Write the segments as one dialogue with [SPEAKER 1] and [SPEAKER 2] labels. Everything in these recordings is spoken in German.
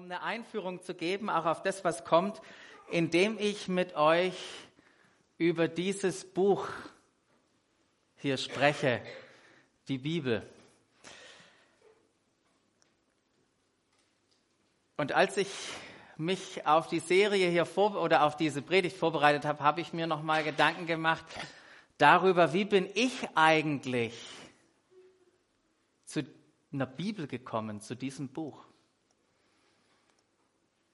[SPEAKER 1] um eine Einführung zu geben, auch auf das, was kommt, indem ich mit euch über dieses Buch hier spreche, die Bibel. Und als ich mich auf die Serie hier vor oder auf diese Predigt vorbereitet habe, habe ich mir noch mal Gedanken gemacht darüber, wie bin ich eigentlich zu einer Bibel gekommen, zu diesem Buch.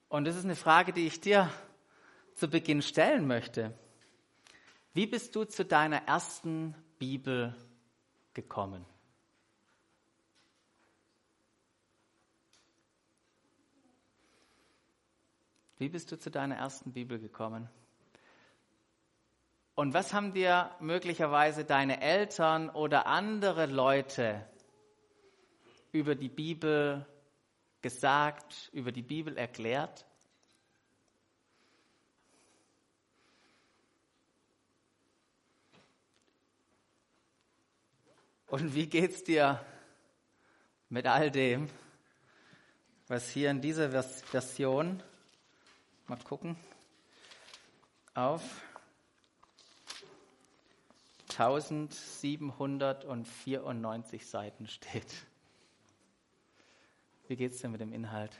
[SPEAKER 1] Und das ist eine Frage, die ich dir zu Beginn stellen möchte. Wie bist du zu deiner ersten Bibel gekommen? Wie bist du zu deiner ersten Bibel gekommen? Und was haben dir möglicherweise deine Eltern oder andere Leute über die Bibel gesagt, über die Bibel erklärt? Und wie geht's dir mit all dem, was hier in dieser Version, mal gucken, auf 1794 Seiten steht? Wie geht's dir mit dem Inhalt?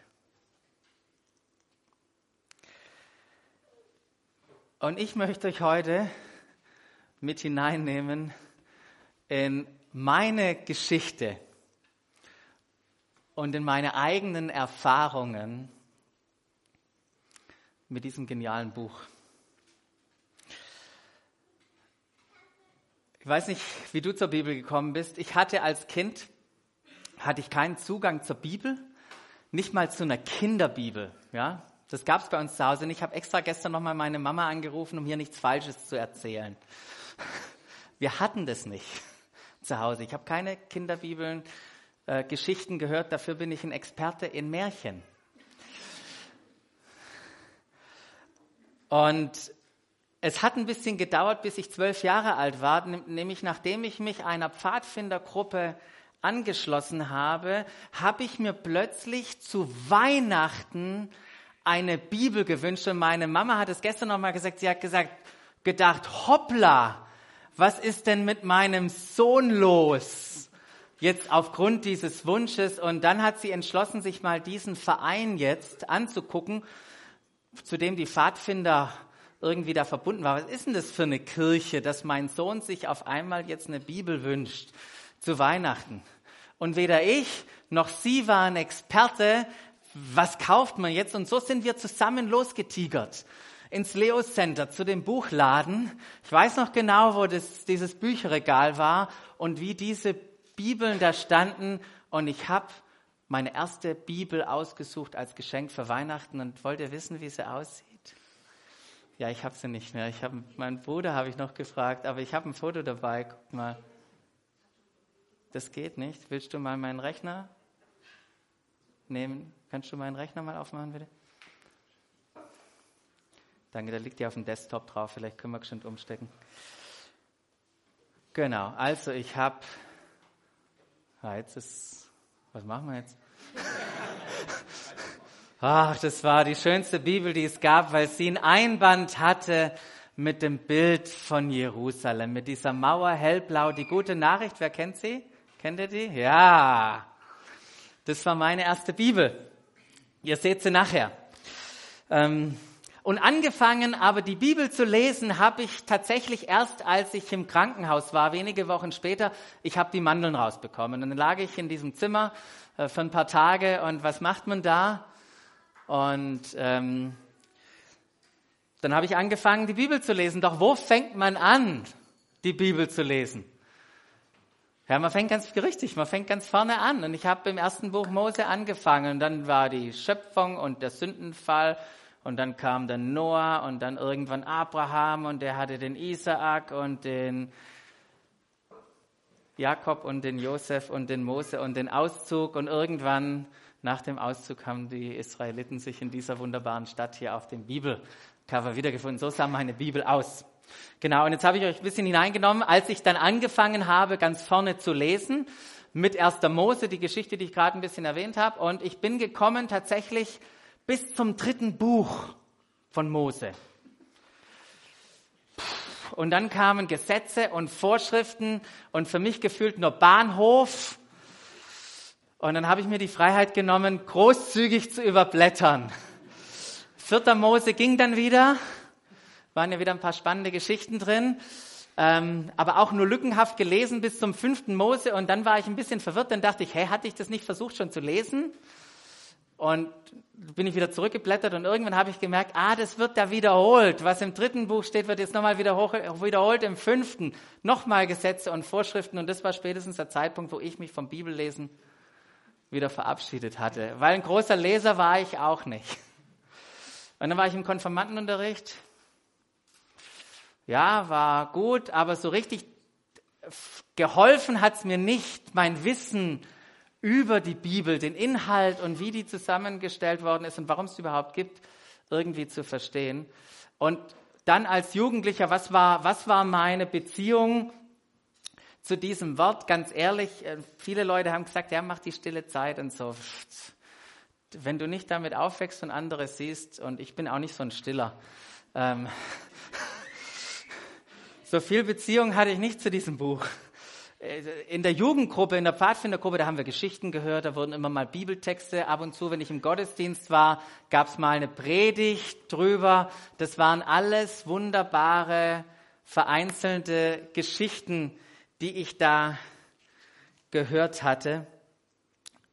[SPEAKER 1] Und ich möchte euch heute mit hineinnehmen in meine Geschichte und in meine eigenen Erfahrungen mit diesem genialen Buch. Ich weiß nicht, wie du zur Bibel gekommen bist. Ich hatte als Kind hatte ich keinen Zugang zur Bibel, nicht mal zu einer Kinderbibel. Ja, das gab es bei uns zu Hause nicht. Ich habe extra gestern nochmal meine Mama angerufen, um hier nichts Falsches zu erzählen. Wir hatten das nicht zu Hause. Ich habe keine Kinderbibeln, äh, Geschichten gehört, dafür bin ich ein Experte in Märchen. Und es hat ein bisschen gedauert, bis ich zwölf Jahre alt war, nämlich nachdem ich mich einer Pfadfindergruppe angeschlossen habe, habe ich mir plötzlich zu Weihnachten eine Bibel gewünscht und meine Mama hat es gestern noch mal gesagt, sie hat gesagt, gedacht, hoppla, was ist denn mit meinem Sohn los? Jetzt aufgrund dieses Wunsches. Und dann hat sie entschlossen, sich mal diesen Verein jetzt anzugucken, zu dem die Pfadfinder irgendwie da verbunden waren. Was ist denn das für eine Kirche, dass mein Sohn sich auf einmal jetzt eine Bibel wünscht zu Weihnachten? Und weder ich noch sie waren Experte, was kauft man jetzt? Und so sind wir zusammen losgetigert ins Leo Center zu dem Buchladen. Ich weiß noch genau, wo das, dieses Bücherregal war und wie diese Bibeln da standen. Und ich habe meine erste Bibel ausgesucht als Geschenk für Weihnachten und wollte wissen, wie sie aussieht. Ja, ich habe sie nicht mehr. Ich habe meinen Bruder habe ich noch gefragt, aber ich habe ein Foto dabei. Guck mal. Das geht nicht. Willst du mal meinen Rechner nehmen? Kannst du meinen Rechner mal aufmachen, bitte? Danke, der liegt ja auf dem Desktop drauf, vielleicht können wir schon umstecken. Genau, also ich habe, ah, jetzt ist, was machen wir jetzt? Ach, das war die schönste Bibel, die es gab, weil sie ein Einband hatte mit dem Bild von Jerusalem, mit dieser Mauer hellblau. Die gute Nachricht, wer kennt sie? Kennt ihr die? Ja, das war meine erste Bibel. Ihr seht sie nachher. Ähm, und angefangen aber die Bibel zu lesen, habe ich tatsächlich erst, als ich im Krankenhaus war, wenige Wochen später, ich habe die Mandeln rausbekommen. Und dann lag ich in diesem Zimmer äh, für ein paar Tage und was macht man da? Und ähm, dann habe ich angefangen, die Bibel zu lesen. Doch wo fängt man an, die Bibel zu lesen? Ja, man fängt ganz richtig, man fängt ganz vorne an. Und ich habe im ersten Buch Mose angefangen. Und dann war die Schöpfung und der Sündenfall und dann kam dann Noah und dann irgendwann Abraham und der hatte den Isaak und den Jakob und den Josef und den Mose und den Auszug und irgendwann nach dem Auszug haben die Israeliten sich in dieser wunderbaren Stadt hier auf dem Bibelcover wiedergefunden. So sah meine Bibel aus. Genau, und jetzt habe ich euch ein bisschen hineingenommen, als ich dann angefangen habe, ganz vorne zu lesen, mit 1. Mose, die Geschichte, die ich gerade ein bisschen erwähnt habe. Und ich bin gekommen tatsächlich bis zum dritten Buch von Mose. Und dann kamen Gesetze und Vorschriften und für mich gefühlt nur Bahnhof. Und dann habe ich mir die Freiheit genommen, großzügig zu überblättern. Vierter Mose ging dann wieder, waren ja wieder ein paar spannende Geschichten drin, ähm, aber auch nur lückenhaft gelesen bis zum fünften Mose. Und dann war ich ein bisschen verwirrt, dann dachte ich, hey, hatte ich das nicht versucht schon zu lesen? Und bin ich wieder zurückgeblättert und irgendwann habe ich gemerkt, ah, das wird da wiederholt. Was im dritten Buch steht, wird jetzt nochmal wiederholt im fünften. Nochmal Gesetze und Vorschriften. Und das war spätestens der Zeitpunkt, wo ich mich vom Bibellesen wieder verabschiedet hatte. Weil ein großer Leser war ich auch nicht. Und dann war ich im Konfirmandenunterricht. Ja, war gut, aber so richtig geholfen hat es mir nicht, mein Wissen über die Bibel, den Inhalt und wie die zusammengestellt worden ist und warum es überhaupt gibt, irgendwie zu verstehen. Und dann als Jugendlicher, was war, was war meine Beziehung zu diesem Wort? Ganz ehrlich, äh, viele Leute haben gesagt, ja, mach die stille Zeit und so. Wenn du nicht damit aufwächst und andere siehst, und ich bin auch nicht so ein Stiller, ähm, so viel Beziehung hatte ich nicht zu diesem Buch. Äh, in der Jugendgruppe, in der Pfadfindergruppe, da haben wir Geschichten gehört, da wurden immer mal Bibeltexte. Ab und zu, wenn ich im Gottesdienst war, gab es mal eine Predigt drüber. Das waren alles wunderbare, vereinzelte Geschichten, die ich da gehört hatte.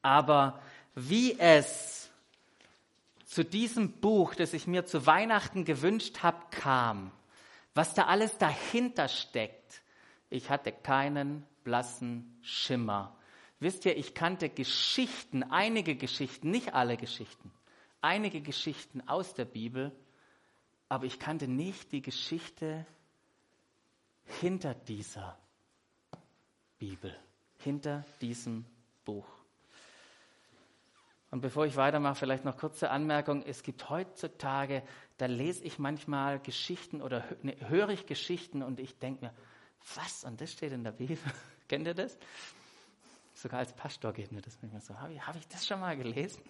[SPEAKER 1] Aber wie es zu diesem Buch, das ich mir zu Weihnachten gewünscht habe, kam, was da alles dahinter steckt, ich hatte keinen blassen Schimmer. Wisst ihr, ich kannte Geschichten, einige Geschichten, nicht alle Geschichten, einige Geschichten aus der Bibel, aber ich kannte nicht die Geschichte hinter dieser Bibel, hinter diesem Buch. Und bevor ich weitermache, vielleicht noch kurze Anmerkung. Es gibt heutzutage, da lese ich manchmal Geschichten oder ne, höre ich Geschichten und ich denke mir, was? Und das steht in der Bibel? Kennt ihr das? Sogar als Pastor geht mir das manchmal so. Habe ich, hab ich das schon mal gelesen?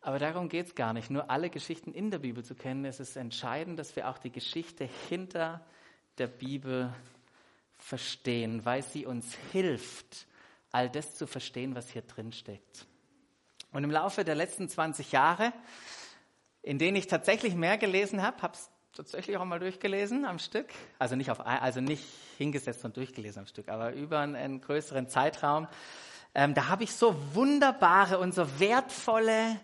[SPEAKER 1] Aber darum geht es gar nicht. Nur alle Geschichten in der Bibel zu kennen. Es ist entscheidend, dass wir auch die Geschichte hinter der Bibel verstehen, weil sie uns hilft, all das zu verstehen, was hier drin steckt. Und im Laufe der letzten 20 Jahre, in denen ich tatsächlich mehr gelesen habe, habe es tatsächlich auch mal durchgelesen am Stück. Also nicht, auf, also nicht hingesetzt und durchgelesen am Stück, aber über einen, einen größeren Zeitraum. Ähm, da habe ich so wunderbare und so wertvolle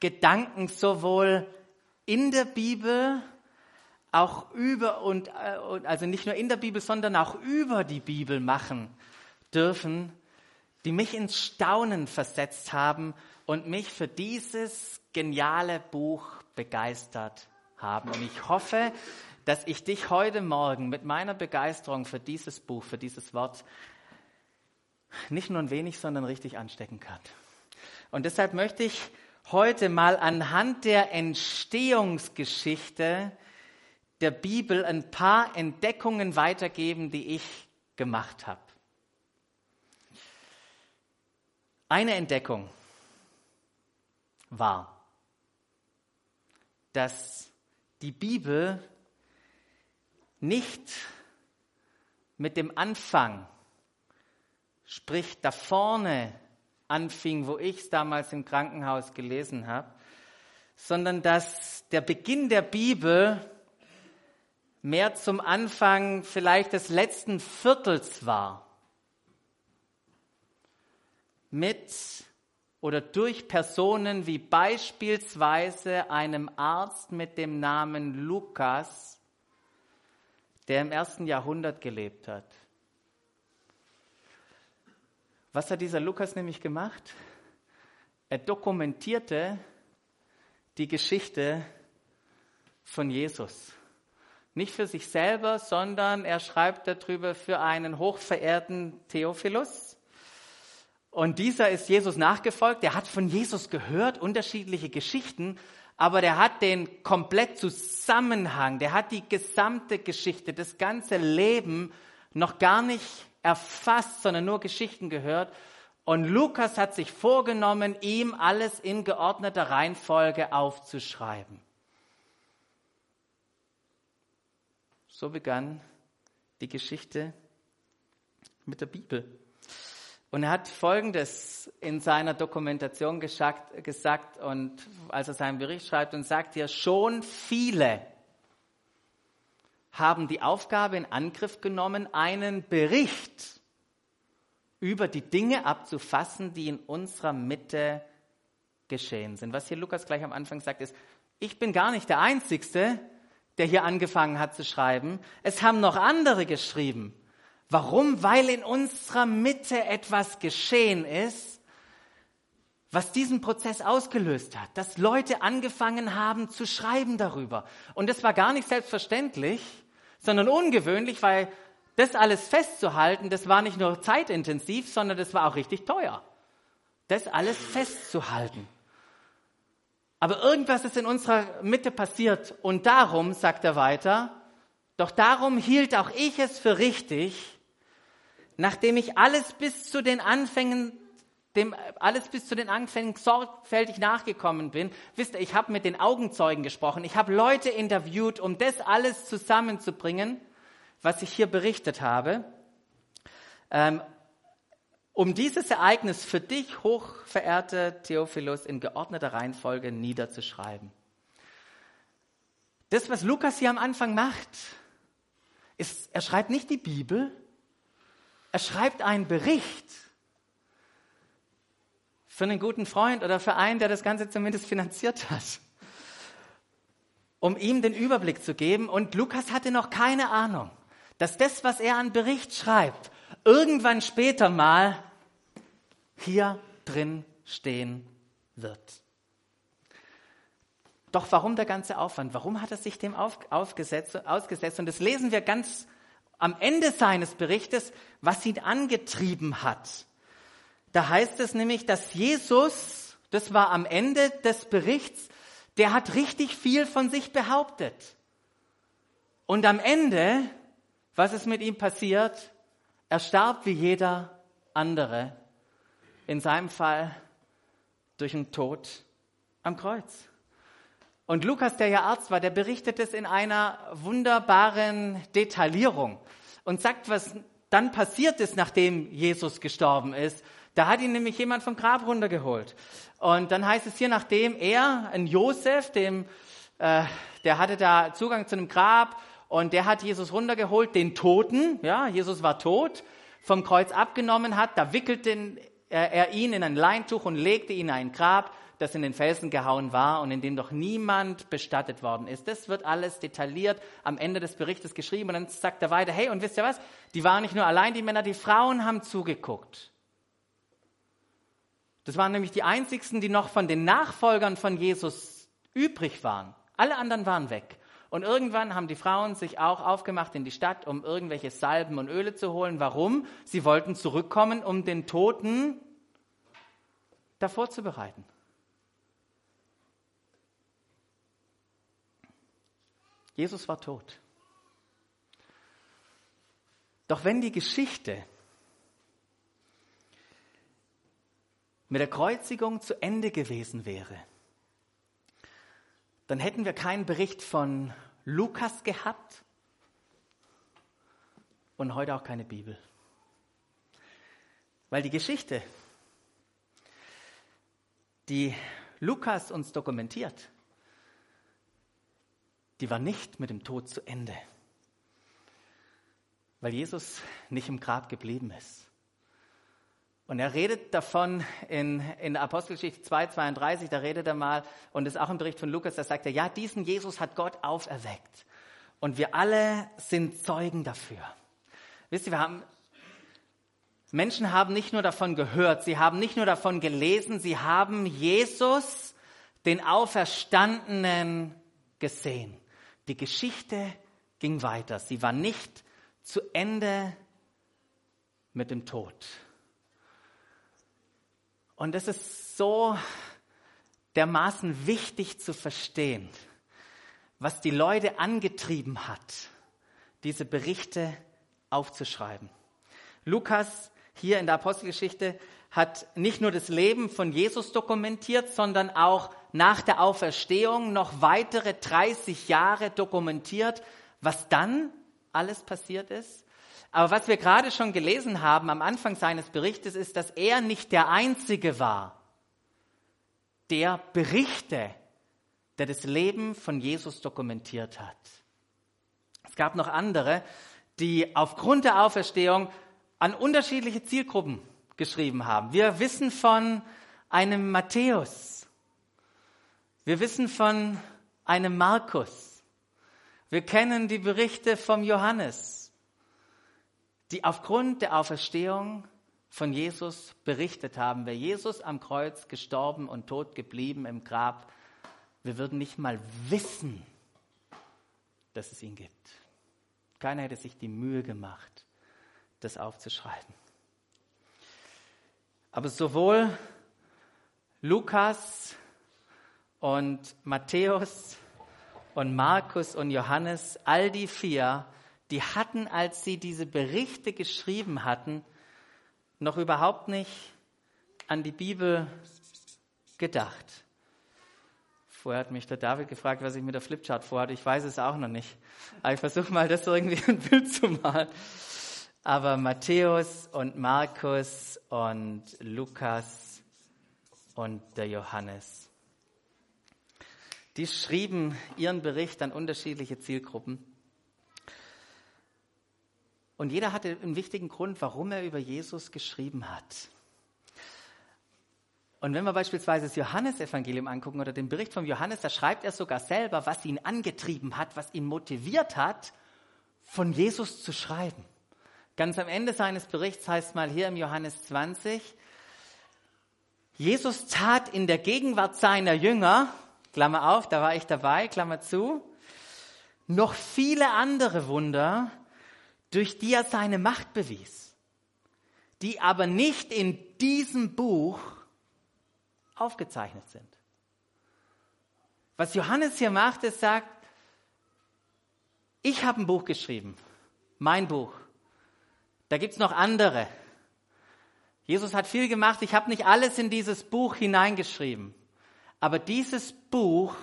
[SPEAKER 1] Gedanken sowohl in der Bibel, auch über und, äh, also nicht nur in der Bibel, sondern auch über die Bibel machen dürfen, die mich ins Staunen versetzt haben und mich für dieses geniale Buch begeistert haben. Und ich hoffe, dass ich dich heute Morgen mit meiner Begeisterung für dieses Buch, für dieses Wort, nicht nur ein wenig, sondern richtig anstecken kann. Und deshalb möchte ich heute mal anhand der Entstehungsgeschichte der Bibel ein paar Entdeckungen weitergeben, die ich gemacht habe. Eine Entdeckung war, dass die Bibel nicht mit dem Anfang, sprich da vorne anfing, wo ich es damals im Krankenhaus gelesen habe, sondern dass der Beginn der Bibel mehr zum Anfang vielleicht des letzten Viertels war. Mit oder durch Personen wie beispielsweise einem Arzt mit dem Namen Lukas, der im ersten Jahrhundert gelebt hat. Was hat dieser Lukas nämlich gemacht? Er dokumentierte die Geschichte von Jesus. Nicht für sich selber, sondern er schreibt darüber für einen hochverehrten Theophilus. Und dieser ist Jesus nachgefolgt, der hat von Jesus gehört, unterschiedliche Geschichten, aber der hat den komplett Zusammenhang, der hat die gesamte Geschichte, das ganze Leben noch gar nicht erfasst, sondern nur Geschichten gehört. Und Lukas hat sich vorgenommen, ihm alles in geordneter Reihenfolge aufzuschreiben. So begann die Geschichte mit der Bibel. Und er hat Folgendes in seiner Dokumentation gesagt, gesagt und als er seinen Bericht schreibt und sagt hier, schon viele haben die Aufgabe in Angriff genommen, einen Bericht über die Dinge abzufassen, die in unserer Mitte geschehen sind. Was hier Lukas gleich am Anfang sagt, ist, ich bin gar nicht der Einzige, der hier angefangen hat zu schreiben. Es haben noch andere geschrieben. Warum? Weil in unserer Mitte etwas geschehen ist, was diesen Prozess ausgelöst hat, dass Leute angefangen haben zu schreiben darüber. Und das war gar nicht selbstverständlich, sondern ungewöhnlich, weil das alles festzuhalten, das war nicht nur zeitintensiv, sondern das war auch richtig teuer. Das alles festzuhalten. Aber irgendwas ist in unserer Mitte passiert und darum, sagt er weiter, doch darum hielt auch ich es für richtig, nachdem ich alles bis zu den Anfängen dem alles bis zu den Anfängen sorgfältig nachgekommen bin. Wisst ihr, ich habe mit den Augenzeugen gesprochen, ich habe Leute interviewt, um das alles zusammenzubringen, was ich hier berichtet habe, ähm, um dieses Ereignis für dich, hochverehrte Theophilus, in geordneter Reihenfolge niederzuschreiben. Das, was Lukas hier am Anfang macht, ist, er schreibt nicht die Bibel, er schreibt einen Bericht für einen guten Freund oder für einen, der das Ganze zumindest finanziert hat, um ihm den Überblick zu geben. Und Lukas hatte noch keine Ahnung, dass das, was er an Bericht schreibt, irgendwann später mal hier drin stehen wird. Doch warum der ganze Aufwand? Warum hat er sich dem auf, ausgesetzt? Und das lesen wir ganz am Ende seines Berichtes, was ihn angetrieben hat. Da heißt es nämlich, dass Jesus, das war am Ende des Berichts, der hat richtig viel von sich behauptet. Und am Ende, was ist mit ihm passiert? Er starb wie jeder andere. In seinem Fall durch einen Tod am Kreuz. Und Lukas, der ja Arzt war, der berichtet es in einer wunderbaren Detaillierung und sagt, was dann passiert ist, nachdem Jesus gestorben ist. Da hat ihn nämlich jemand vom Grab runtergeholt. Und dann heißt es hier, nachdem er, ein Josef, dem, äh, der hatte da Zugang zu einem Grab und der hat Jesus runtergeholt, den Toten, ja, Jesus war tot, vom Kreuz abgenommen hat, da wickelte er ihn in ein Leintuch und legte ihn in ein Grab das in den Felsen gehauen war und in dem doch niemand bestattet worden ist. Das wird alles detailliert am Ende des Berichtes geschrieben und dann sagt er weiter, hey, und wisst ihr was? Die waren nicht nur allein die Männer, die Frauen haben zugeguckt. Das waren nämlich die einzigsten, die noch von den Nachfolgern von Jesus übrig waren. Alle anderen waren weg. Und irgendwann haben die Frauen sich auch aufgemacht in die Stadt, um irgendwelche Salben und Öle zu holen. Warum? Sie wollten zurückkommen, um den Toten davor zu bereiten. Jesus war tot. Doch wenn die Geschichte mit der Kreuzigung zu Ende gewesen wäre, dann hätten wir keinen Bericht von Lukas gehabt und heute auch keine Bibel. Weil die Geschichte, die Lukas uns dokumentiert, die war nicht mit dem Tod zu Ende, weil Jesus nicht im Grab geblieben ist. Und er redet davon in, in der Apostelgeschichte 2, 32, da redet er mal, und ist auch im Bericht von Lukas, da sagt er, ja, diesen Jesus hat Gott auferweckt. Und wir alle sind Zeugen dafür. Wisst ihr, wir haben, Menschen haben nicht nur davon gehört, sie haben nicht nur davon gelesen, sie haben Jesus, den Auferstandenen, gesehen. Die Geschichte ging weiter. Sie war nicht zu Ende mit dem Tod. Und es ist so dermaßen wichtig zu verstehen, was die Leute angetrieben hat, diese Berichte aufzuschreiben. Lukas hier in der Apostelgeschichte hat nicht nur das Leben von Jesus dokumentiert, sondern auch nach der Auferstehung noch weitere 30 Jahre dokumentiert, was dann alles passiert ist. Aber was wir gerade schon gelesen haben am Anfang seines Berichtes ist, dass er nicht der Einzige war, der Berichte, der das Leben von Jesus dokumentiert hat. Es gab noch andere, die aufgrund der Auferstehung an unterschiedliche Zielgruppen geschrieben haben. Wir wissen von einem Matthäus. Wir wissen von einem Markus. Wir kennen die Berichte vom Johannes, die aufgrund der Auferstehung von Jesus berichtet haben. Wer Jesus am Kreuz gestorben und tot geblieben im Grab, wir würden nicht mal wissen, dass es ihn gibt. Keiner hätte sich die Mühe gemacht, das aufzuschreiben. Aber sowohl Lukas und Matthäus und Markus und Johannes, all die vier, die hatten, als sie diese Berichte geschrieben hatten, noch überhaupt nicht an die Bibel gedacht. Vorher hat mich der David gefragt, was ich mit der Flipchart vorhatte. Ich weiß es auch noch nicht. Aber ich versuche mal, das irgendwie ein Bild zu malen. Aber Matthäus und Markus und Lukas und der Johannes, die schrieben ihren Bericht an unterschiedliche Zielgruppen. Und jeder hatte einen wichtigen Grund, warum er über Jesus geschrieben hat. Und wenn wir beispielsweise das Johannesevangelium angucken oder den Bericht von Johannes, da schreibt er sogar selber, was ihn angetrieben hat, was ihn motiviert hat, von Jesus zu schreiben. Ganz am Ende seines Berichts heißt mal hier im Johannes 20, Jesus tat in der Gegenwart seiner Jünger, Klammer auf, da war ich dabei, Klammer zu, noch viele andere Wunder, durch die er seine Macht bewies, die aber nicht in diesem Buch aufgezeichnet sind. Was Johannes hier macht, ist sagt, ich habe ein Buch geschrieben, mein Buch. Da gibt es noch andere. Jesus hat viel gemacht. Ich habe nicht alles in dieses Buch hineingeschrieben. Aber dieses Buch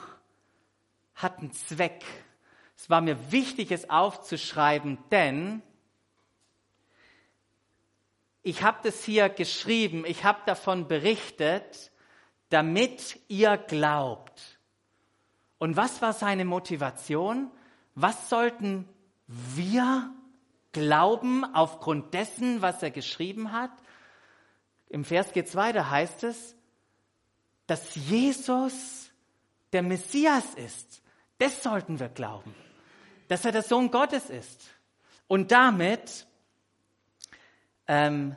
[SPEAKER 1] hat einen Zweck. Es war mir wichtig, es aufzuschreiben, denn ich habe das hier geschrieben, ich habe davon berichtet, damit ihr glaubt. Und was war seine Motivation? Was sollten wir glauben aufgrund dessen, was er geschrieben hat. Im Vers geht's weiter, heißt es, dass Jesus der Messias ist. Das sollten wir glauben. Dass er der Sohn Gottes ist. Und damit, ähm,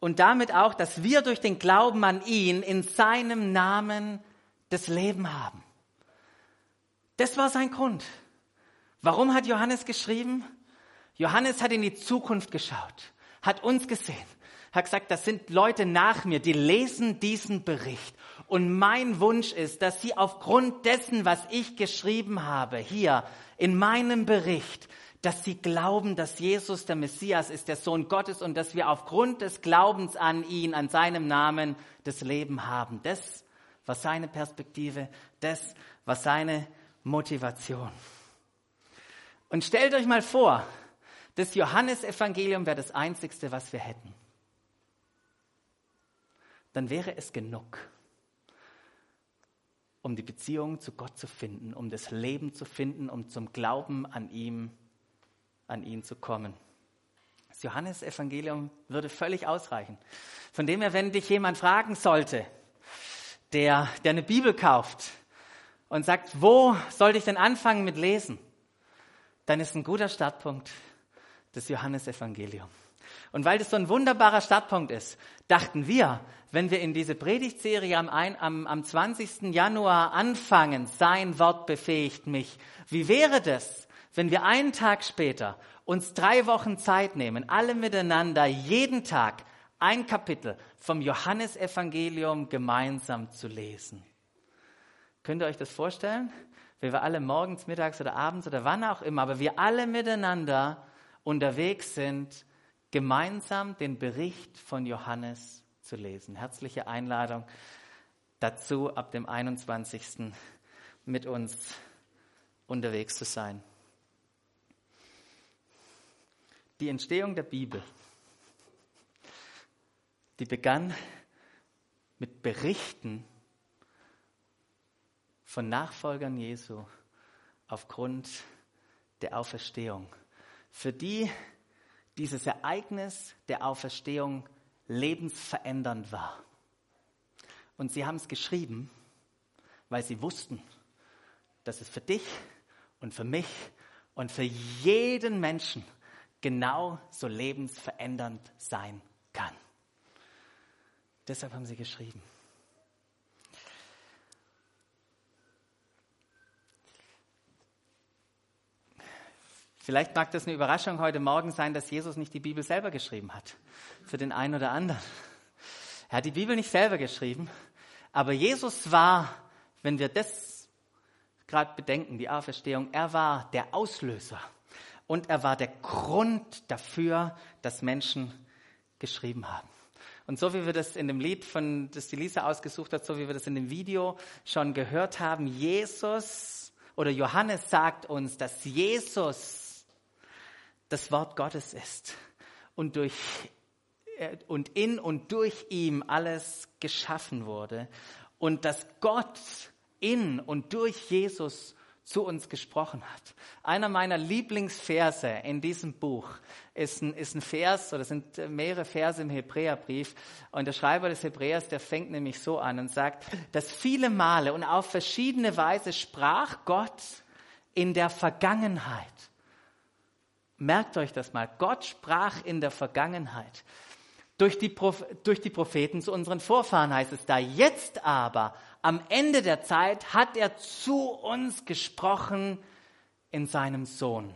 [SPEAKER 1] und damit auch, dass wir durch den Glauben an ihn in seinem Namen das Leben haben. Das war sein Grund. Warum hat Johannes geschrieben? Johannes hat in die Zukunft geschaut, hat uns gesehen, hat gesagt, das sind Leute nach mir, die lesen diesen Bericht. Und mein Wunsch ist, dass sie aufgrund dessen, was ich geschrieben habe, hier in meinem Bericht, dass sie glauben, dass Jesus der Messias ist, der Sohn Gottes und dass wir aufgrund des Glaubens an ihn, an seinem Namen, das Leben haben. Das war seine Perspektive, das war seine Motivation. Und stellt euch mal vor, das Johannesevangelium wäre das Einzigste, was wir hätten. Dann wäre es genug, um die Beziehung zu Gott zu finden, um das Leben zu finden, um zum Glauben an ihm, an ihn zu kommen. Das Johannesevangelium würde völlig ausreichen. Von dem her, wenn dich jemand fragen sollte, der, der eine Bibel kauft und sagt, wo sollte ich denn anfangen mit Lesen? Dann ist ein guter Startpunkt das Johannesevangelium. Und weil das so ein wunderbarer Startpunkt ist, dachten wir, wenn wir in diese Predigtserie am, am, am 20. Januar anfangen, sein Wort befähigt mich, wie wäre das, wenn wir einen Tag später uns drei Wochen Zeit nehmen, alle miteinander jeden Tag ein Kapitel vom Johannesevangelium gemeinsam zu lesen? Könnt ihr euch das vorstellen? Wenn wir alle morgens, mittags oder abends oder wann auch immer, aber wir alle miteinander unterwegs sind gemeinsam den Bericht von Johannes zu lesen. Herzliche Einladung dazu, ab dem 21. mit uns unterwegs zu sein. Die Entstehung der Bibel, die begann mit Berichten von Nachfolgern Jesu aufgrund der Auferstehung. Für die dieses Ereignis der Auferstehung lebensverändernd war. Und sie haben es geschrieben, weil sie wussten, dass es für dich und für mich und für jeden Menschen genau so lebensverändernd sein kann. Deshalb haben sie geschrieben. Vielleicht mag das eine Überraschung heute Morgen sein, dass Jesus nicht die Bibel selber geschrieben hat. Für den einen oder anderen. Er hat die Bibel nicht selber geschrieben, aber Jesus war, wenn wir das gerade bedenken, die Auferstehung, er war der Auslöser und er war der Grund dafür, dass Menschen geschrieben haben. Und so wie wir das in dem Lied von, das die Lisa ausgesucht hat, so wie wir das in dem Video schon gehört haben, Jesus oder Johannes sagt uns, dass Jesus das Wort Gottes ist und, durch, äh, und in und durch ihm alles geschaffen wurde und dass Gott in und durch Jesus zu uns gesprochen hat. Einer meiner Lieblingsverse in diesem Buch ist ein, ist ein Vers, oder sind mehrere Verse im Hebräerbrief. Und der Schreiber des Hebräers, der fängt nämlich so an und sagt, dass viele Male und auf verschiedene Weise sprach Gott in der Vergangenheit Merkt euch das mal. Gott sprach in der Vergangenheit durch die, durch die Propheten zu unseren Vorfahren, heißt es da. Jetzt aber, am Ende der Zeit, hat er zu uns gesprochen in seinem Sohn.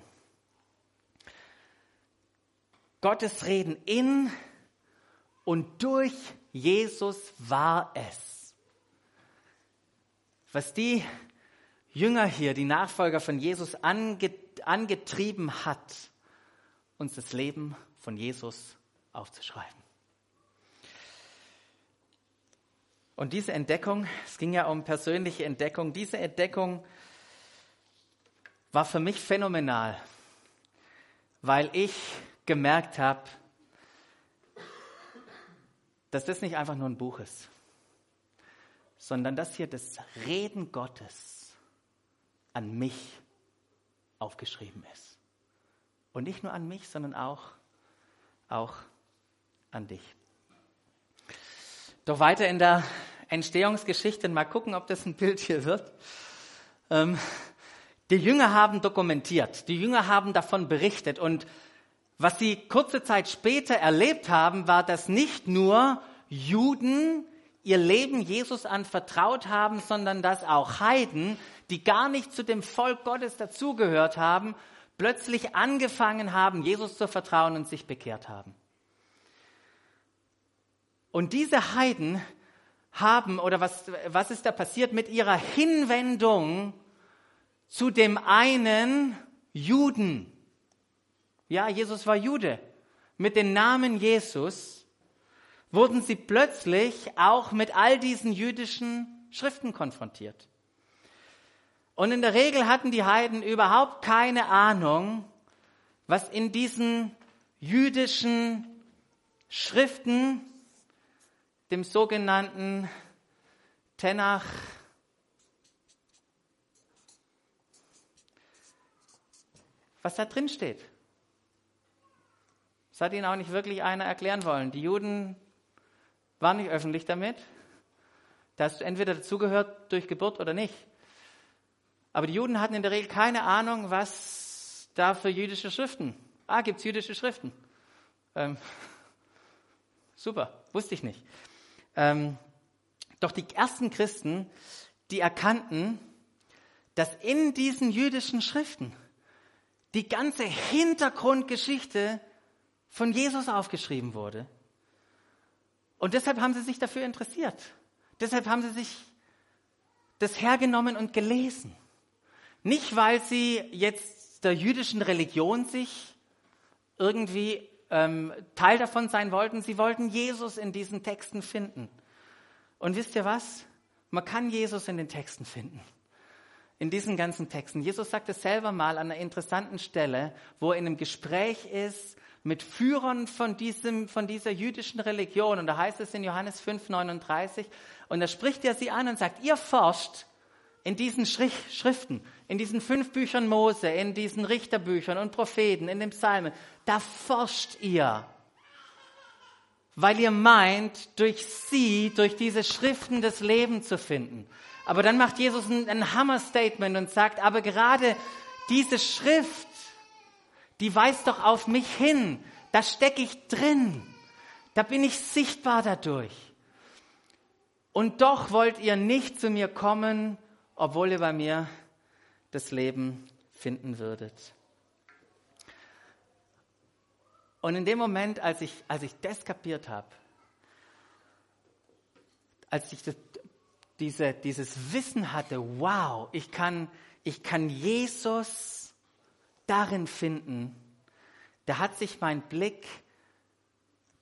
[SPEAKER 1] Gottes Reden in und durch Jesus war es. Was die Jünger hier, die Nachfolger von Jesus angetrieben hat, uns das Leben von Jesus aufzuschreiben. Und diese Entdeckung, es ging ja um persönliche Entdeckung, diese Entdeckung war für mich phänomenal, weil ich gemerkt habe, dass das nicht einfach nur ein Buch ist, sondern dass hier das Reden Gottes an mich aufgeschrieben ist. Und nicht nur an mich, sondern auch, auch an dich. Doch weiter in der Entstehungsgeschichte, mal gucken, ob das ein Bild hier wird. Ähm, die Jünger haben dokumentiert, die Jünger haben davon berichtet und was sie kurze Zeit später erlebt haben, war, dass nicht nur Juden ihr Leben Jesus anvertraut haben, sondern dass auch Heiden, die gar nicht zu dem Volk Gottes dazugehört haben, plötzlich angefangen haben, Jesus zu vertrauen und sich bekehrt haben. Und diese Heiden haben, oder was, was ist da passiert mit ihrer Hinwendung zu dem einen Juden? Ja, Jesus war Jude. Mit dem Namen Jesus wurden sie plötzlich auch mit all diesen jüdischen Schriften konfrontiert. Und in der Regel hatten die Heiden überhaupt keine Ahnung, was in diesen jüdischen Schriften, dem sogenannten Tenach, was da drin steht. Das hat ihnen auch nicht wirklich einer erklären wollen. Die Juden waren nicht öffentlich damit. Da hast du entweder dazugehört durch Geburt oder nicht. Aber die Juden hatten in der Regel keine Ahnung, was da für jüdische Schriften. Ah, gibt es jüdische Schriften? Ähm, super, wusste ich nicht. Ähm, doch die ersten Christen, die erkannten, dass in diesen jüdischen Schriften die ganze Hintergrundgeschichte von Jesus aufgeschrieben wurde. Und deshalb haben sie sich dafür interessiert. Deshalb haben sie sich das hergenommen und gelesen. Nicht, weil sie jetzt der jüdischen Religion sich irgendwie ähm, Teil davon sein wollten. Sie wollten Jesus in diesen Texten finden. Und wisst ihr was? Man kann Jesus in den Texten finden. In diesen ganzen Texten. Jesus sagt es selber mal an einer interessanten Stelle, wo er in einem Gespräch ist mit Führern von, diesem, von dieser jüdischen Religion. Und da heißt es in Johannes 5, 39, und da spricht er sie an und sagt, ihr forscht in diesen Schriften, in diesen fünf Büchern Mose, in diesen Richterbüchern und Propheten, in den Psalmen, da forscht ihr, weil ihr meint, durch sie, durch diese Schriften das Leben zu finden. Aber dann macht Jesus ein, ein Hammer-Statement und sagt, aber gerade diese Schrift, die weist doch auf mich hin. Da stecke ich drin. Da bin ich sichtbar dadurch. Und doch wollt ihr nicht zu mir kommen, obwohl ihr bei mir das Leben finden würdet. Und in dem Moment, als ich, als ich das kapiert habe, als ich das, diese, dieses Wissen hatte, wow, ich kann, ich kann Jesus darin finden, da hat sich mein Blick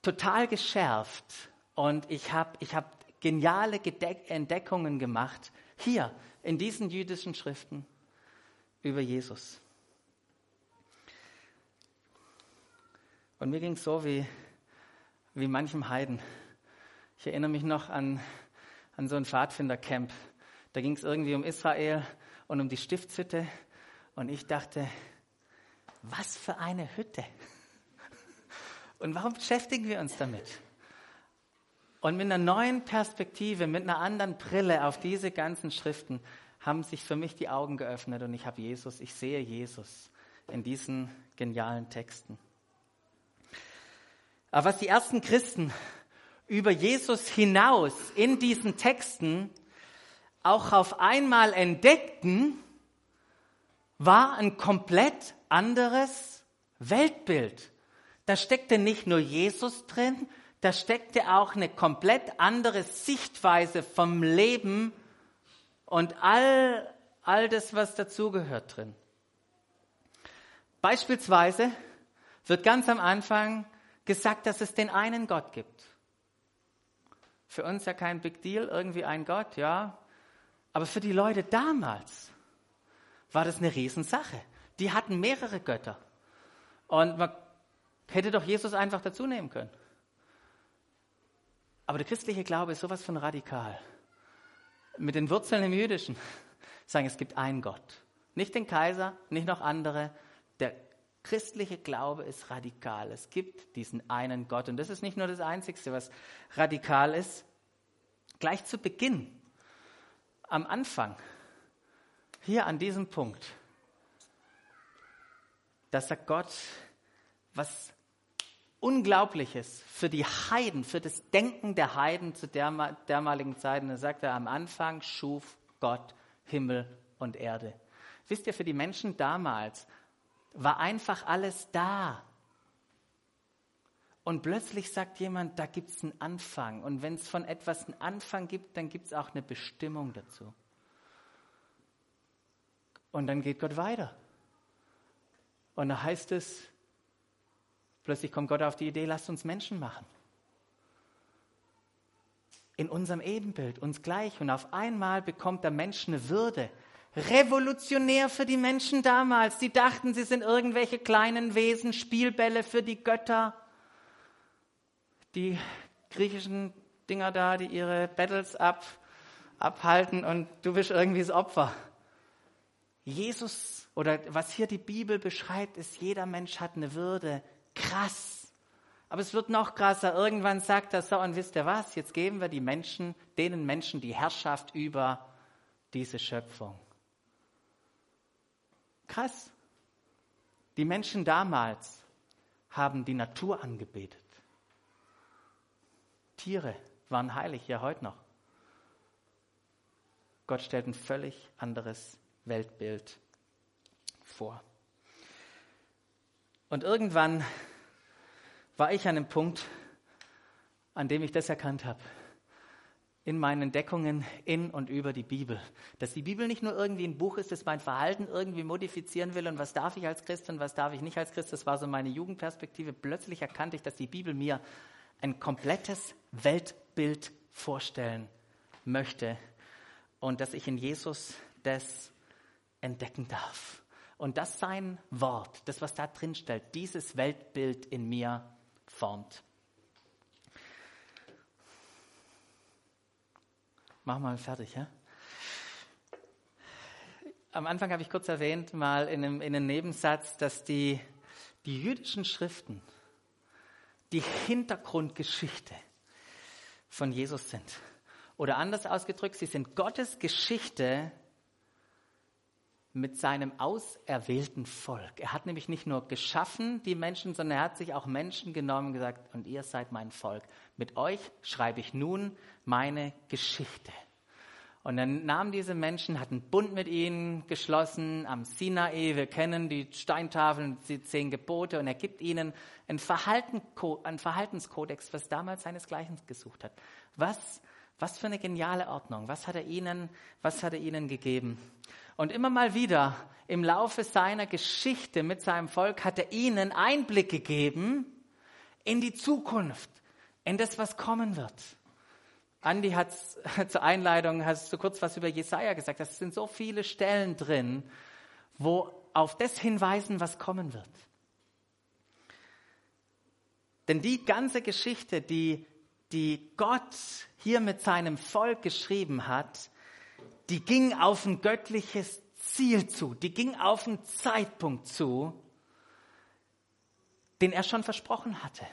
[SPEAKER 1] total geschärft und ich habe ich hab geniale Entdeckungen gemacht, hier in diesen jüdischen Schriften über Jesus. Und mir ging es so wie, wie manchem Heiden. Ich erinnere mich noch an, an so ein Pfadfindercamp. Da ging es irgendwie um Israel und um die Stiftshütte. Und ich dachte, was für eine Hütte. Und warum beschäftigen wir uns damit? Und mit einer neuen Perspektive, mit einer anderen Brille auf diese ganzen Schriften haben sich für mich die Augen geöffnet und ich habe Jesus, ich sehe Jesus in diesen genialen Texten. Aber was die ersten Christen über Jesus hinaus in diesen Texten auch auf einmal entdeckten, war ein komplett anderes Weltbild. Da steckte nicht nur Jesus drin, da steckte auch eine komplett andere Sichtweise vom Leben und all, all das, was dazugehört drin. Beispielsweise wird ganz am Anfang gesagt, dass es den einen Gott gibt. Für uns ja kein Big Deal, irgendwie ein Gott, ja. Aber für die Leute damals war das eine Riesensache. Die hatten mehrere Götter. Und man hätte doch Jesus einfach dazu nehmen können. Aber der christliche Glaube ist sowas von radikal. Mit den Wurzeln im Jüdischen sagen, es gibt einen Gott. Nicht den Kaiser, nicht noch andere. Der christliche Glaube ist radikal. Es gibt diesen einen Gott. Und das ist nicht nur das Einzige, was radikal ist. Gleich zu Beginn, am Anfang, hier an diesem Punkt, da sagt Gott, was Unglaubliches für die Heiden, für das Denken der Heiden zu der damaligen Zeit. Und er, am Anfang schuf Gott Himmel und Erde. Wisst ihr, für die Menschen damals war einfach alles da. Und plötzlich sagt jemand, da gibt es einen Anfang. Und wenn es von etwas einen Anfang gibt, dann gibt es auch eine Bestimmung dazu. Und dann geht Gott weiter. Und da heißt es, Plötzlich kommt Gott auf die Idee, lasst uns Menschen machen. In unserem Ebenbild, uns gleich. Und auf einmal bekommt der Mensch eine Würde. Revolutionär für die Menschen damals. Sie dachten, sie sind irgendwelche kleinen Wesen, Spielbälle für die Götter. Die griechischen Dinger da, die ihre Battles ab, abhalten und du bist irgendwie das Opfer. Jesus oder was hier die Bibel beschreibt, ist, jeder Mensch hat eine Würde, krass. Aber es wird noch krasser. Irgendwann sagt er so, und wisst ihr was? Jetzt geben wir die Menschen, denen Menschen die Herrschaft über diese Schöpfung. Krass. Die Menschen damals haben die Natur angebetet. Tiere waren heilig, ja heute noch. Gott stellt ein völlig anderes Weltbild vor. Und irgendwann war ich an einem Punkt, an dem ich das erkannt habe. in meinen Entdeckungen in und über die Bibel. Dass die Bibel nicht nur irgendwie ein Buch ist, das mein Verhalten irgendwie modifizieren will und was darf ich als Christ und was darf ich nicht als Christ. Das war so meine Jugendperspektive. Plötzlich erkannte ich, dass die Bibel mir ein komplettes Weltbild vorstellen möchte und dass ich in Jesus das entdecken darf. Und dass sein Wort, das, was da drin stellt, dieses Weltbild in mir formt. Mach mal fertig, ja? Am Anfang habe ich kurz erwähnt, mal in einem, in einem Nebensatz, dass die, die jüdischen Schriften die Hintergrundgeschichte von Jesus sind. Oder anders ausgedrückt, sie sind Gottes Geschichte mit seinem auserwählten Volk. Er hat nämlich nicht nur geschaffen die Menschen, sondern er hat sich auch Menschen genommen und gesagt, und ihr seid mein Volk. Mit euch schreibe ich nun meine Geschichte. Und dann nahmen diese Menschen, hatten Bund mit ihnen geschlossen am Sinai. Wir kennen die Steintafeln, die zehn Gebote. Und er gibt ihnen einen, Verhalten, einen Verhaltenskodex, was damals seinesgleichen gesucht hat. Was, was für eine geniale Ordnung. Was hat er ihnen, was hat er ihnen gegeben? Und immer mal wieder im Laufe seiner Geschichte mit seinem Volk hat er ihnen Einblick gegeben in die Zukunft, in das, was kommen wird. Andi hat zur Einleitung, hast du kurz was über Jesaja gesagt. Es sind so viele Stellen drin, wo auf das hinweisen, was kommen wird. Denn die ganze Geschichte, die, die Gott hier mit seinem Volk geschrieben hat, die ging auf ein göttliches Ziel zu, die ging auf einen Zeitpunkt zu, den er schon versprochen hatte.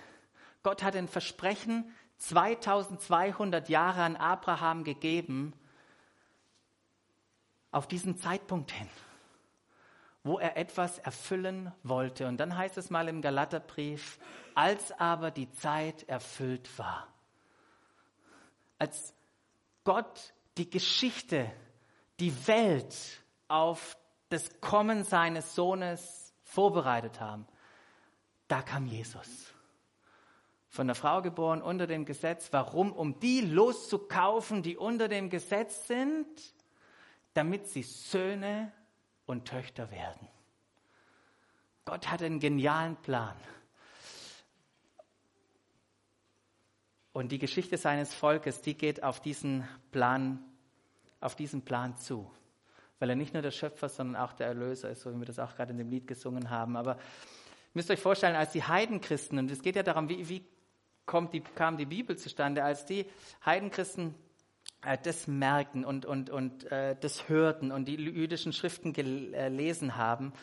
[SPEAKER 1] Gott hat ein Versprechen 2200 Jahre an Abraham gegeben, auf diesen Zeitpunkt hin, wo er etwas erfüllen wollte. Und dann heißt es mal im Galaterbrief, als aber die Zeit erfüllt war, als Gott die Geschichte, die Welt auf das Kommen seines Sohnes vorbereitet haben, da kam Jesus. Von der Frau geboren unter dem Gesetz. Warum? Um die loszukaufen, die unter dem Gesetz sind, damit sie Söhne und Töchter werden. Gott hat einen genialen Plan. Und die Geschichte seines Volkes, die geht auf diesen Plan, auf diesen Plan zu. Weil er nicht nur der Schöpfer, sondern auch der Erlöser ist, so wie wir das auch gerade in dem Lied gesungen haben. Aber müsst euch vorstellen, als die Heidenchristen, und es geht ja darum, wie, wie kommt die, kam die Bibel zustande, als die Heidenchristen äh, das merkten und, und, und äh, das hörten und die jüdischen Schriften gelesen äh, haben,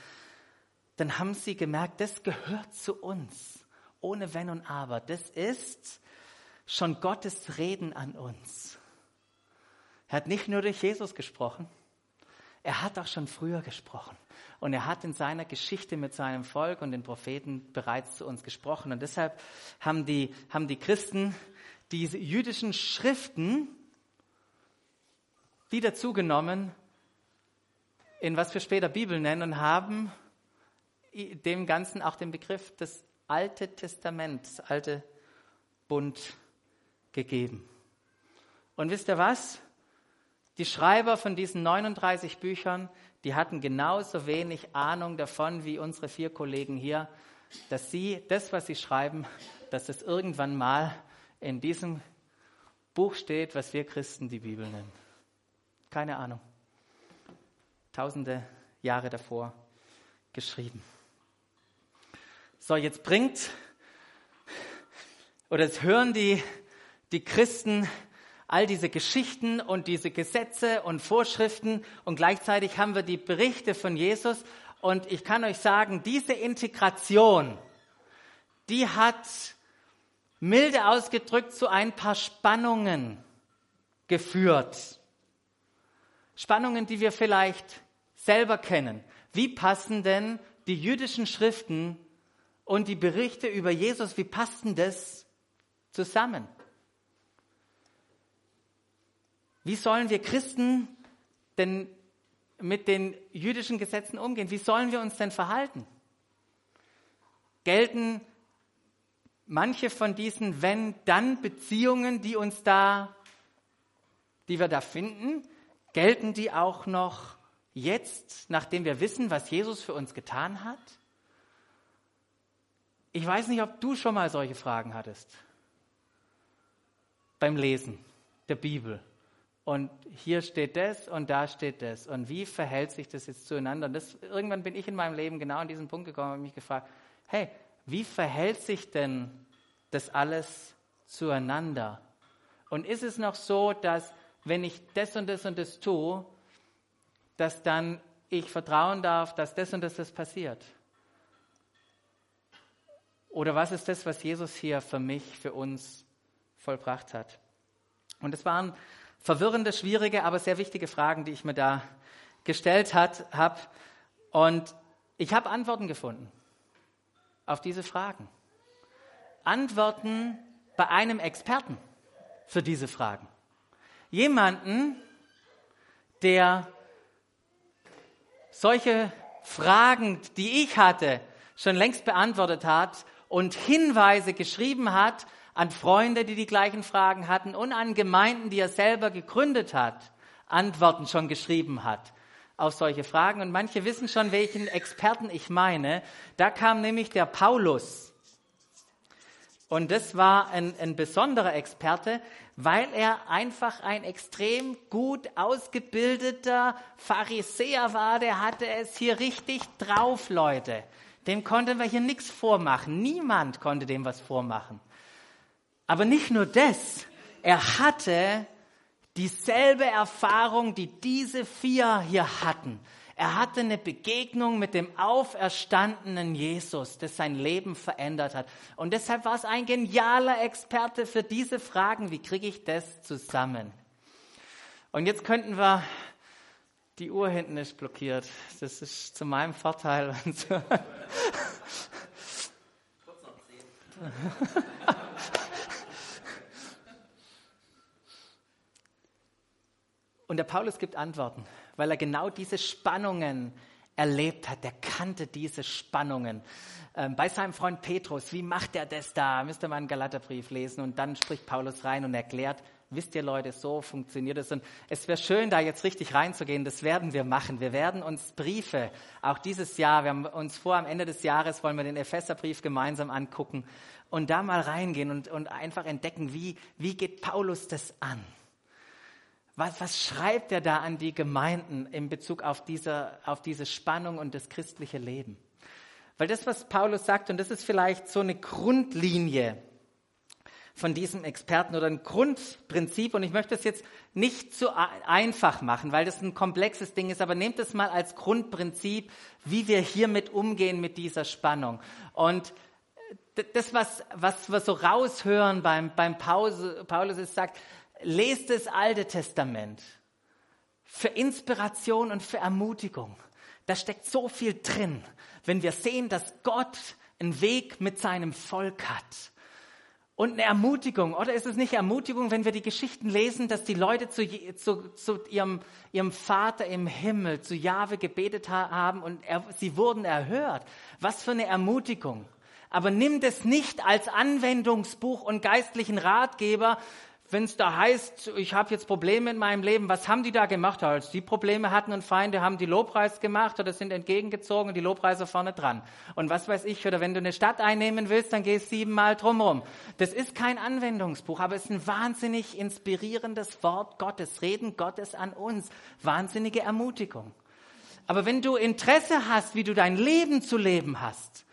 [SPEAKER 1] dann haben sie gemerkt, das gehört zu uns, ohne Wenn und Aber. Das ist schon Gottes Reden an uns. Er hat nicht nur durch Jesus gesprochen, er hat auch schon früher gesprochen. Und er hat in seiner Geschichte mit seinem Volk und den Propheten bereits zu uns gesprochen. Und deshalb haben die, haben die Christen diese jüdischen Schriften wieder zugenommen, in was wir später Bibel nennen, und haben dem Ganzen auch den Begriff des Alte Testament, das alte Bund gegeben. Und wisst ihr was? Die Schreiber von diesen 39 Büchern, die hatten genauso wenig Ahnung davon wie unsere vier Kollegen hier, dass sie das, was sie schreiben, dass es irgendwann mal in diesem Buch steht, was wir Christen die Bibel nennen. Keine Ahnung. Tausende Jahre davor geschrieben. So, jetzt bringt oder jetzt hören die, die Christen all diese Geschichten und diese Gesetze und Vorschriften und gleichzeitig haben wir die Berichte von Jesus und ich kann euch sagen, diese Integration, die hat milde ausgedrückt zu ein paar Spannungen geführt. Spannungen, die wir vielleicht selber kennen. Wie passen denn die jüdischen Schriften und die Berichte über Jesus, wie passen das zusammen? Wie sollen wir Christen denn mit den jüdischen Gesetzen umgehen? Wie sollen wir uns denn verhalten? Gelten manche von diesen Wenn-Dann-Beziehungen, die uns da die wir da finden, gelten die auch noch jetzt, nachdem wir wissen, was Jesus für uns getan hat? Ich weiß nicht, ob du schon mal solche Fragen hattest beim Lesen der Bibel. Und hier steht das und da steht das. Und wie verhält sich das jetzt zueinander? Und das, irgendwann bin ich in meinem Leben genau an diesen Punkt gekommen und mich gefragt, hey, wie verhält sich denn das alles zueinander? Und ist es noch so, dass wenn ich das und das und das tue, dass dann ich vertrauen darf, dass das und das, das passiert? Oder was ist das, was Jesus hier für mich, für uns vollbracht hat? Und es waren verwirrende, schwierige, aber sehr wichtige Fragen, die ich mir da gestellt habe. Und ich habe Antworten gefunden auf diese Fragen. Antworten bei einem Experten für diese Fragen. Jemanden, der solche Fragen, die ich hatte, schon längst beantwortet hat und Hinweise geschrieben hat an Freunde, die die gleichen Fragen hatten und an Gemeinden, die er selber gegründet hat, Antworten schon geschrieben hat auf solche Fragen. Und manche wissen schon, welchen Experten ich meine. Da kam nämlich der Paulus. Und das war ein, ein besonderer Experte, weil er einfach ein extrem gut ausgebildeter Pharisäer war. Der hatte es hier richtig drauf, Leute. Dem konnten wir hier nichts vormachen. Niemand konnte dem was vormachen. Aber nicht nur das. Er hatte dieselbe Erfahrung, die diese vier hier hatten. Er hatte eine Begegnung mit dem auferstandenen Jesus, das sein Leben verändert hat. Und deshalb war es ein genialer Experte für diese Fragen. Wie kriege ich das zusammen? Und jetzt könnten wir, die Uhr hinten ist blockiert. Das ist zu meinem Vorteil. Kurz zehn. Und der Paulus gibt Antworten, weil er genau diese Spannungen erlebt hat. Der kannte diese Spannungen. Ähm, bei seinem Freund Petrus, wie macht er das da? Müsste man einen Galaterbrief lesen und dann spricht Paulus rein und erklärt, wisst ihr Leute, so funktioniert es. Und es wäre schön, da jetzt richtig reinzugehen. Das werden wir machen. Wir werden uns Briefe, auch dieses Jahr, wir haben uns vor, am Ende des Jahres wollen wir den Epheserbrief gemeinsam angucken und da mal reingehen und, und einfach entdecken, wie, wie geht Paulus das an? Was, was schreibt er da an die Gemeinden in Bezug auf diese, auf diese Spannung und das christliche Leben? Weil das, was Paulus sagt, und das ist vielleicht so eine Grundlinie von diesem Experten oder ein Grundprinzip, und ich möchte es jetzt nicht zu einfach machen, weil das ein komplexes Ding ist, aber nehmt es mal als Grundprinzip, wie wir hiermit umgehen mit dieser Spannung. Und das, was, was wir so raushören beim, beim Pause, Paulus ist, sagt, lest das Alte Testament für Inspiration und für Ermutigung. Da steckt so viel drin, wenn wir sehen, dass Gott einen Weg mit seinem Volk hat. Und eine Ermutigung, oder ist es nicht Ermutigung, wenn wir die Geschichten lesen, dass die Leute zu, zu, zu ihrem, ihrem Vater im Himmel, zu Jahwe gebetet haben und er, sie wurden erhört? Was für eine Ermutigung. Aber nimm das nicht als Anwendungsbuch und geistlichen Ratgeber, wenn es da heißt, ich habe jetzt Probleme in meinem Leben, was haben die da gemacht? Als die Probleme hatten und Feinde, haben die Lobpreis gemacht oder sind entgegengezogen und die Lobpreise vorne dran. Und was weiß ich, oder wenn du eine Stadt einnehmen willst, dann gehst siebenmal drumherum. Das ist kein Anwendungsbuch, aber es ist ein wahnsinnig inspirierendes Wort Gottes, Reden Gottes an uns. Wahnsinnige Ermutigung. Aber wenn du Interesse hast, wie du dein Leben zu leben hast,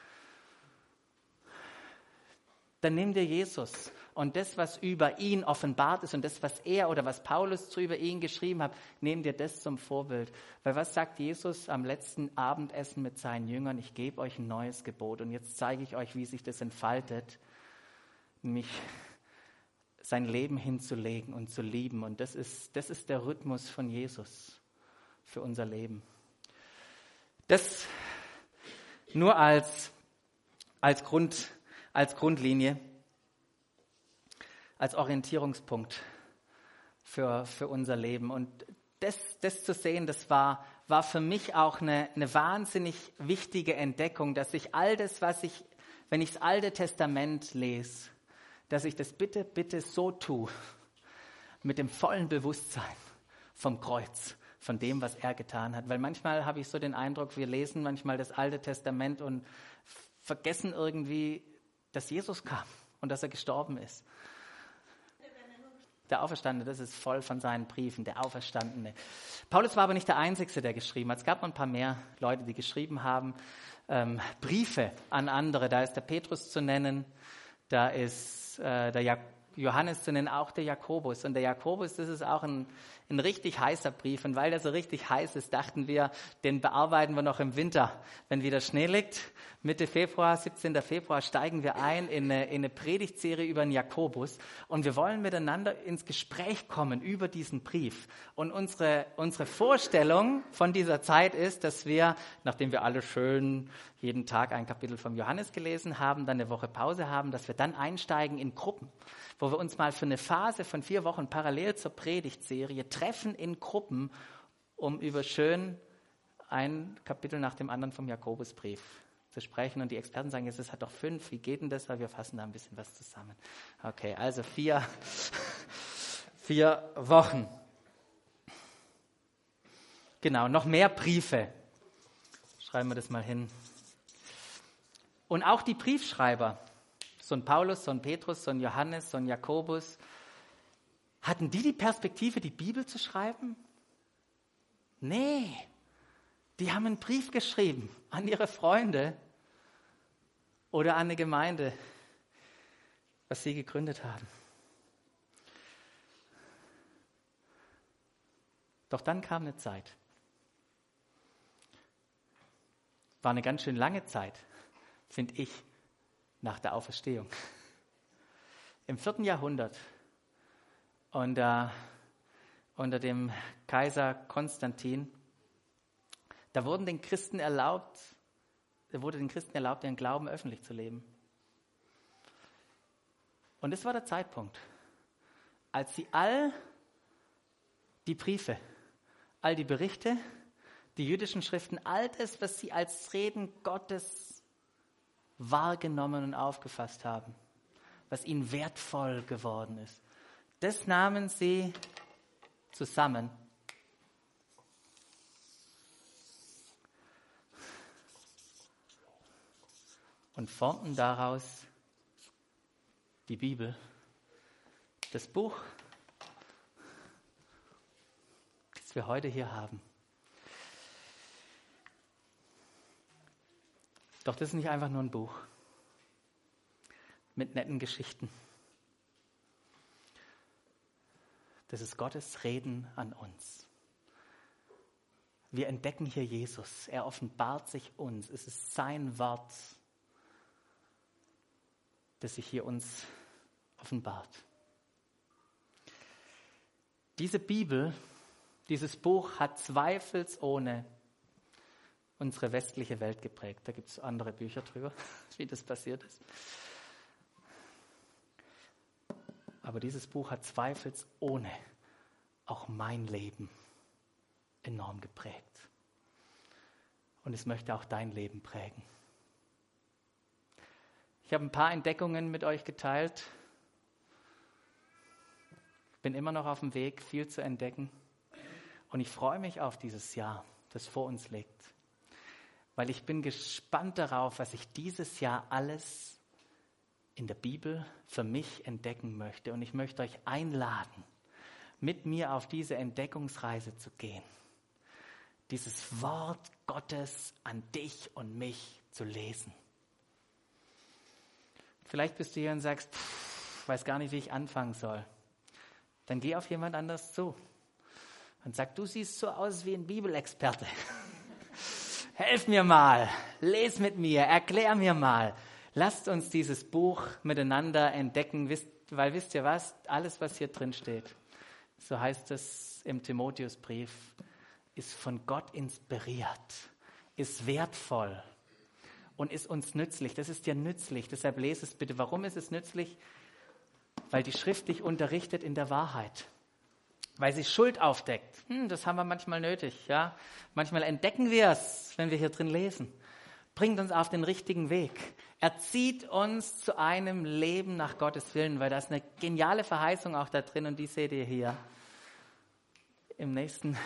[SPEAKER 1] dann nimm dir Jesus und das, was über ihn offenbart ist und das, was er oder was Paulus zu über ihn geschrieben hat, nehmen dir das zum Vorbild. Weil was sagt Jesus am letzten Abendessen mit seinen Jüngern? Ich gebe euch ein neues Gebot und jetzt zeige ich euch, wie sich das entfaltet, nämlich sein Leben hinzulegen und zu lieben. Und das ist, das ist der Rhythmus von Jesus für unser Leben. Das nur als, als, Grund, als Grundlinie als Orientierungspunkt für, für unser Leben. Und das, das zu sehen, das war, war für mich auch eine, eine wahnsinnig wichtige Entdeckung, dass ich all das, was ich, wenn ich das Alte Testament lese, dass ich das bitte, bitte so tue, mit dem vollen Bewusstsein vom Kreuz, von dem, was er getan hat. Weil manchmal habe ich so den Eindruck, wir lesen manchmal das Alte Testament und vergessen irgendwie, dass Jesus kam und dass er gestorben ist. Der Auferstandene, das ist voll von seinen Briefen, der Auferstandene. Paulus war aber nicht der Einzige, der geschrieben hat. Es gab noch ein paar mehr Leute, die geschrieben haben. Ähm, Briefe an andere. Da ist der Petrus zu nennen, da ist äh, der Jak Johannes zu nennen, auch der Jakobus. Und der Jakobus, das ist auch ein, ein richtig heißer Brief. Und weil der so richtig heiß ist, dachten wir, den bearbeiten wir noch im Winter, wenn wieder Schnee liegt. Mitte Februar, 17. Februar, steigen wir ein in eine, in eine Predigtserie über den Jakobus. Und wir wollen miteinander ins Gespräch kommen über diesen Brief. Und unsere, unsere Vorstellung von dieser Zeit ist, dass wir, nachdem wir alle schön jeden Tag ein Kapitel vom Johannes gelesen haben, dann eine Woche Pause haben, dass wir dann einsteigen in Gruppen wo wir uns mal für eine Phase von vier Wochen parallel zur Predigtserie treffen in Gruppen, um über schön ein Kapitel nach dem anderen vom Jakobusbrief zu sprechen. Und die Experten sagen, es hat doch fünf. Wie geht denn das? Weil wir fassen da ein bisschen was zusammen. Okay, also vier, vier Wochen. Genau, noch mehr Briefe. Schreiben wir das mal hin. Und auch die Briefschreiber so ein Paulus, so ein Petrus, so ein Johannes, so ein Jakobus, hatten die die Perspektive, die Bibel zu schreiben? Nee, die haben einen Brief geschrieben an ihre Freunde oder an eine Gemeinde, was sie gegründet haben. Doch dann kam eine Zeit. War eine ganz schön lange Zeit, finde ich, nach der Auferstehung. Im vierten Jahrhundert unter, unter dem Kaiser Konstantin, da wurden den Christen erlaubt, wurde den Christen erlaubt, ihren Glauben öffentlich zu leben. Und es war der Zeitpunkt, als sie all die Briefe, all die Berichte, die jüdischen Schriften, all das, was sie als Reden Gottes wahrgenommen und aufgefasst haben, was ihnen wertvoll geworden ist. Das nahmen sie zusammen. Und formten daraus die Bibel, das Buch, das wir heute hier haben. Doch das ist nicht einfach nur ein Buch mit netten Geschichten. Das ist Gottes Reden an uns. Wir entdecken hier Jesus. Er offenbart sich uns. Es ist sein Wort, das sich hier uns offenbart. Diese Bibel, dieses Buch hat zweifelsohne unsere westliche Welt geprägt. Da gibt es andere Bücher drüber, wie das passiert ist. Aber dieses Buch hat zweifelsohne auch mein Leben enorm geprägt. Und es möchte auch dein Leben prägen. Ich habe ein paar Entdeckungen mit euch geteilt. Bin immer noch auf dem Weg, viel zu entdecken. Und ich freue mich auf dieses Jahr, das vor uns liegt weil ich bin gespannt darauf, was ich dieses Jahr alles in der Bibel für mich entdecken möchte. Und ich möchte euch einladen, mit mir auf diese Entdeckungsreise zu gehen. Dieses Wort Gottes an dich und mich zu lesen. Vielleicht bist du hier und sagst, pff, weiß gar nicht, wie ich anfangen soll. Dann geh auf jemand anders zu und sag, du siehst so aus wie ein Bibelexperte. helf mir mal, les mit mir, erklär mir mal. Lasst uns dieses Buch miteinander entdecken, weil wisst ihr was? Alles, was hier drin steht, so heißt es im Timotheusbrief, ist von Gott inspiriert, ist wertvoll und ist uns nützlich. Das ist dir nützlich, deshalb lese es bitte. Warum ist es nützlich? Weil die Schrift dich unterrichtet in der Wahrheit weil sie Schuld aufdeckt. Hm, das haben wir manchmal nötig, ja. Manchmal entdecken wir es, wenn wir hier drin lesen. bringt uns auf den richtigen Weg. Er zieht uns zu einem Leben nach Gottes Willen, weil da ist eine geniale Verheißung auch da drin und die seht ihr hier im nächsten.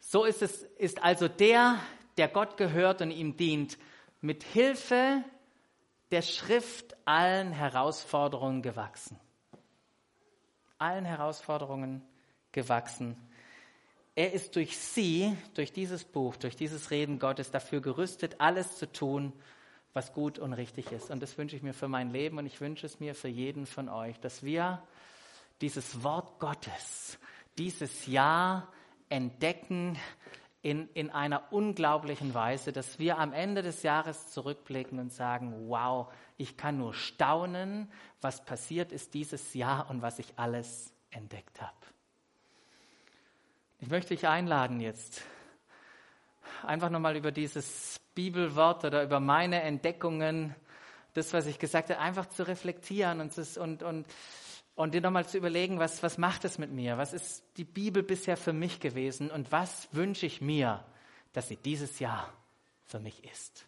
[SPEAKER 1] So ist es, ist also der, der Gott gehört und ihm dient, mit Hilfe der Schrift allen Herausforderungen gewachsen. Allen Herausforderungen gewachsen. Er ist durch sie, durch dieses Buch, durch dieses Reden Gottes dafür gerüstet, alles zu tun, was gut und richtig ist. Und das wünsche ich mir für mein Leben und ich wünsche es mir für jeden von euch, dass wir dieses Wort Gottes, dieses Jahr entdecken in, in einer unglaublichen Weise, dass wir am Ende des Jahres zurückblicken und sagen, wow, ich kann nur staunen, was passiert ist dieses Jahr und was ich alles entdeckt habe. Ich möchte dich einladen jetzt, einfach nochmal über dieses Bibelwort oder über meine Entdeckungen, das, was ich gesagt habe, einfach zu reflektieren und, und, und, und dir nochmal zu überlegen, was, was macht es mit mir? Was ist die Bibel bisher für mich gewesen und was wünsche ich mir, dass sie dieses Jahr für mich ist?